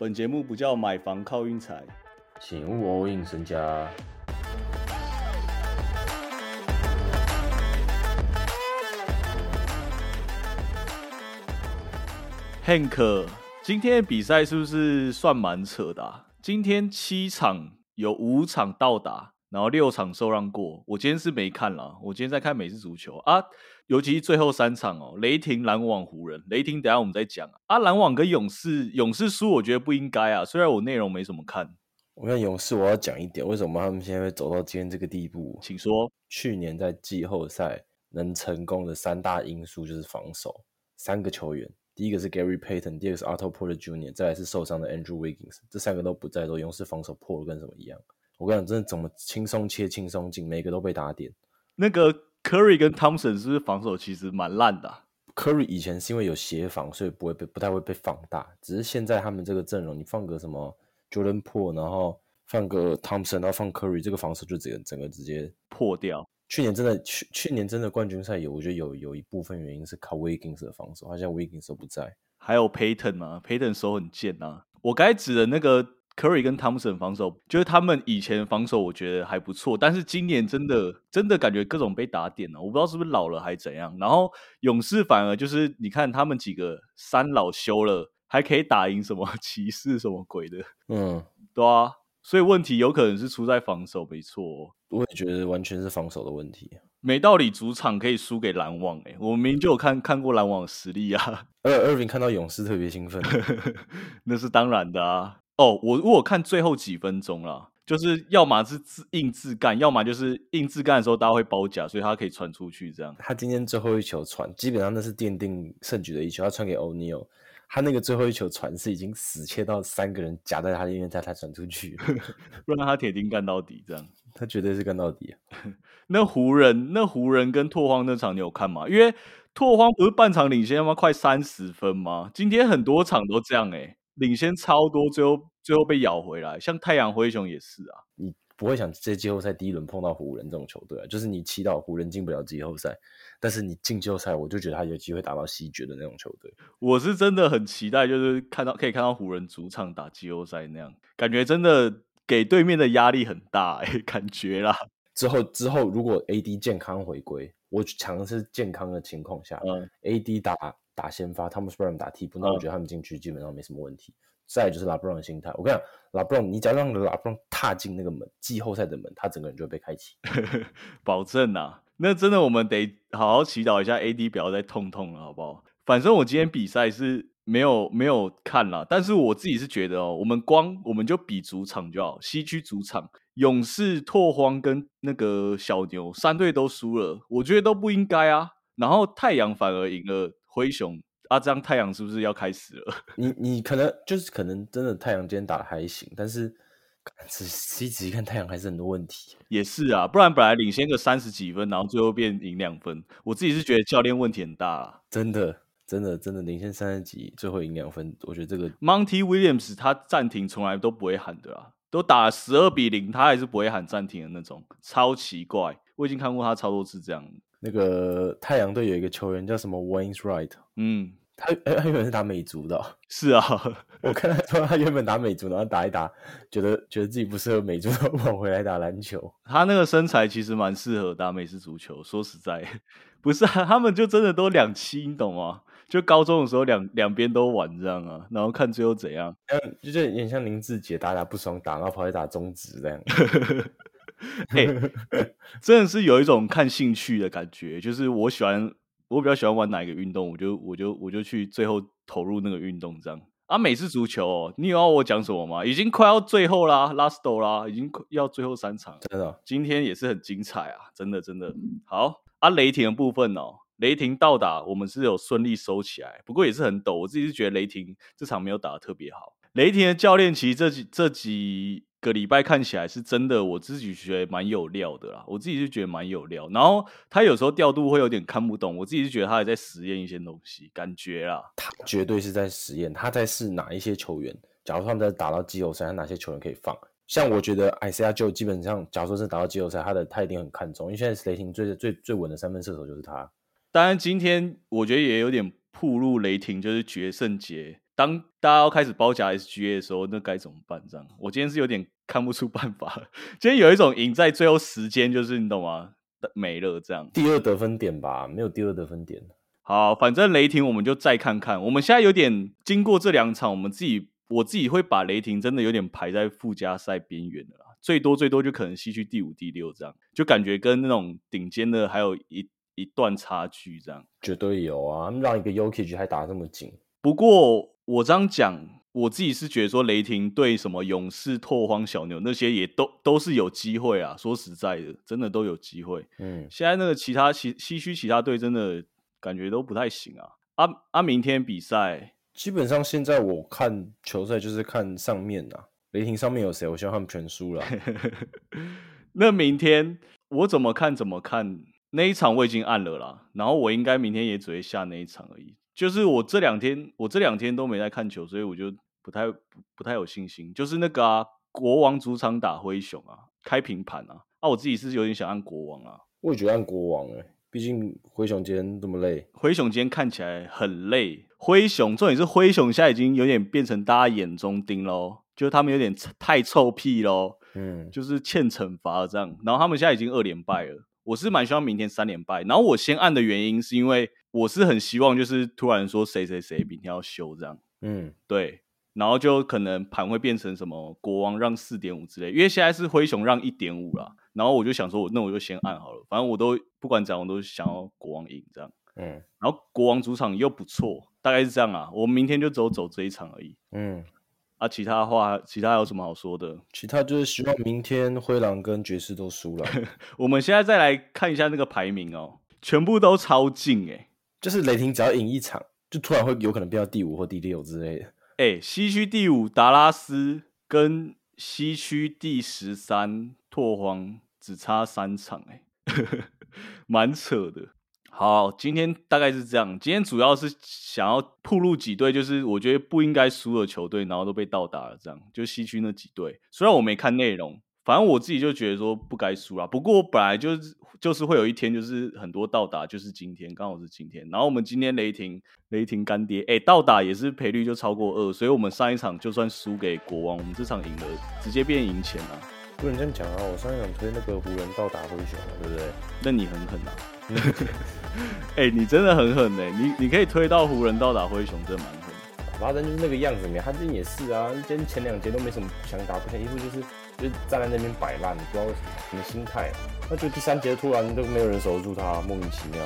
本节目不叫买房靠运财，请勿 all in 身家。Hank，今天的比赛是不是算蛮扯的、啊？今天七场有五场到达，然后六场受让过。我今天是没看了，我今天在看美式足球啊，尤其是最后三场哦，雷霆、篮网、湖人。雷霆等下我们再讲啊。啊，篮网跟勇士，勇士输我觉得不应该啊，虽然我内容没什么看，我看勇士，我要讲一点，为什么他们现在会走到今天这个地步？请说。去年在季后赛能成功的三大因素就是防守，三个球员，第一个是 Gary Payton，第二个是 Otto Porter Jr.，再来是受伤的 Andrew Wiggins，这三个都不在，都勇士防守破了跟什么一样。我跟你讲，真的怎么轻松切轻松进，每个都被打点。那个 Curry 跟 Thompson 是不是防守其实蛮烂的啊、Curry 以前是因为有协防，所以不会被不太会被放大。只是现在他们这个阵容，你放个什么 Jordan Po，然后放个 Thompson，然后放 Curry，这个防守就整个整个直接破掉。去年真的去去年真的冠军赛有，我觉得有有一部分原因是靠 Wiggins 的防守，他现在 Wiggins 都不在。还有 Payton 啊，Payton 手很贱啊。我该指的那个 Curry 跟 Thompson 防守，就是他们以前防守我觉得还不错，但是今年真的真的感觉各种被打点了，我不知道是不是老了还怎样。然后勇士反而就是你看他们几个三老休了，还可以打赢什么骑士什么鬼的，嗯，对啊。所以问题有可能是出在防守，没错哦、我也觉得完全是防守的问题。没道理主场可以输给篮网诶、我明明就有看看过篮网的实力啊。而 Irving 看到勇士特别兴奋，那是当然的啊。哦，我我有看最后几分钟啦，就是要么是自硬自干，要么就是硬自干的时候大家会包夹，所以他可以传出去这样。他今天最后一球传，基本上那是奠定胜局的一球，他传给 O'Neal。他那个最后一球传是已经死切到三个人夹在他的面，才才传出去，不然他铁定干到底这样。他绝对是干到底、啊。那湖人，那湖人跟拓荒那场你有看吗？因为拓荒不是半场领先吗？快三十分吗？今天很多场都这样诶、领先超多，最后最后被咬回来。像太阳灰熊也是啊。你不会想在季后赛第一轮碰到湖人这种球队啊，就是你祈祷湖人进不了季后赛，但是你进季后赛，我就觉得他有机会打到西决的那种球队。我是真的很期待，就是看到可以看到湖人主场打季后赛那样，感觉真的给对面的压力很大哎、感觉啦。之后之后，如果 AD 健康回归，我强的是健康的情况下、嗯 a d 打打先发，Thomas Brown 打替补，那我嗯觉得他们进去基本上没什么问题。再来就是拉布朗的心态，我跟你讲，拉布朗，你只要让拉布朗踏进那个门，季后赛的门，他整个人就会被开启。保证啊，那真的我们得好好祈祷一下，AD 不要再痛痛了，好不好？反正我今天比赛是没有没有看了，但是我自己是觉得哦，我们光我们就比主场就好，西区主场，勇士、拓荒跟那个小牛三队都输了，我觉得都不应该啊。然后太阳反而赢了灰熊，啊，这样太阳是不是要开始了？你你可能就是可能真的太阳今天打的还行，但是仔细仔细看太阳还是很多问题。也是啊，不然本来领先个三十几分，然后最后变赢两分，我自己是觉得教练问题很大啊。真的，真的，真的领先三十几，最后赢两分，我觉得这个 Monty Williams 他暂停从来都不会喊的啊，都打十二比零，他还是不会喊暂停的那种，超奇怪。我已经看过他超多次这样。那个太阳队有一个球员叫什么 Wayne Wright，嗯，他哎他原本是打美足的哦、是啊，我看他说他原本打美足，然后打一打，觉得觉得自己不适合美足，跑回来打篮球。他那个身材其实蛮适合打美式足球。说实在，不是啊，他们就真的都两栖，你懂吗？就高中的时候两两边都玩这样啊，然后看最后怎样。像就是有点像林志杰打打不爽打，然后跑去打中职这样。哎、真的是有一种看兴趣的感觉，就是我喜欢，我比较喜欢玩哪一个运动，我就我就我就去最后投入那个运动这样。啊，美式足球哦，你有要我讲什么吗？已经快要最后啦，last 啦，已经快要最后三场了，真的哦、今天也是很精彩啊，真的真的好啊。雷霆的部分哦，雷霆到达我们是有顺利收起来，不过也是很抖。我自己是觉得雷霆这场没有打得特别好。雷霆的教练其实这几这几个礼拜看起来是真的，我自己觉得蛮有料的啦。我自己是觉得蛮有料，然后他有时候调度会有点看不懂，我自己是觉得他还在实验一些东西，感觉啦。他绝对是在实验，他在试哪一些球员。假如说他们在打到季后赛，他哪些球员可以放？像我觉得艾斯亚就基本上，假如说是打到季后赛，他的他一定很看重，因为现在雷霆最最最稳的三分射手就是他。当然，今天我觉得也有点暴露雷霆，就是决胜节当大家要开始包夹 SGA 的时候，那该怎么办？这样，我今天是有点 看不出办法。今天有一种赢在最后时间，就是你懂吗？没了这样。第二得分点吧，没有第二得分点。好，反正雷霆我们就再看看。我们现在有点经过这两场，我们自己我自己会把雷霆真的有点排在附加赛边缘的啦。最多最多就可能西区第五、第六这样，就感觉跟那种顶尖的还有一一段差距这样。绝对有啊，他们让一个 Yokich 还打这么紧。不过我这样讲，我自己是觉得说雷霆对什么勇士、拓荒、小牛那些也都都是有机会啊。说实在的，真的都有机会。嗯，现在那个其他西西区其他队真的感觉都不太行啊。啊啊，明天比赛基本上现在我看球赛就是看上面啊。雷霆上面有谁？我希望他们全输了。那明天我怎么看怎么看那一场我已经按了啦，然后我应该明天也只会下那一场而已。就是我这两天我这两天都没在看球，所以我就不太不太有信心。就是那个啊，国王主场打灰熊啊，开平盘啊，啊，我自己是有点想按国王啊。我也觉得按国王哎，毕竟灰熊今天这么累，灰熊今天看起来很累。灰熊重点是灰熊现在已经有点变成大家眼中钉喽。就是他们有点太臭屁喽，嗯，就是欠惩罚这样。然后他们现在已经二连败了，我是蛮希望明天三连败。然后我先按的原因是因为我是很希望就是突然说谁谁谁明天要休这样，嗯，对。然后就可能盘会变成什么国王让四点五之类，因为现在是灰熊让一点五啦。然后我就想说，那我就先按好了，反正我都不管怎样，我都想要国王赢这样，嗯。然后国王主场又不错，大概是这样啊。我明天就走走这一场而已，嗯。啊，其他话，其他有什么好说的？其他就是希望明天灰狼跟爵士都输了。我们现在再来看一下那个排名哦，全部都超近哎，就是雷霆只要赢一场，就突然会有可能变到第五或第六之类的。哎，西区第五达拉斯跟西区第十三拓荒只差三场哎，蛮扯的。好，今天大概是这样。今天主要是想要铺路几队，就是我觉得不应该输的球队，然后都被倒打了，这样就西区那几队。虽然我没看内容，反正我自己就觉得说不该输啊。不过我本来就是就是会有一天，就是很多倒打，就是今天刚好是今天。然后我们今天雷霆雷霆干爹，哎，倒打也是赔率就超过二，所以我们上一场就算输给国王，我们这场赢了，直接变赢钱了。不能这样讲啊！我上一场推那个湖人倒打灰熊了，对不对？那你很狠啊！哎，你真的很狠哎！你你可以推到湖人到打灰熊，这蛮狠。巴登就是那个样子，你他今天也是啊，今天前两节都没什么想打，不想一副就是就站在那边摆烂，不知道什么心态。那就第三节突然都没有人守得住他，莫名其妙。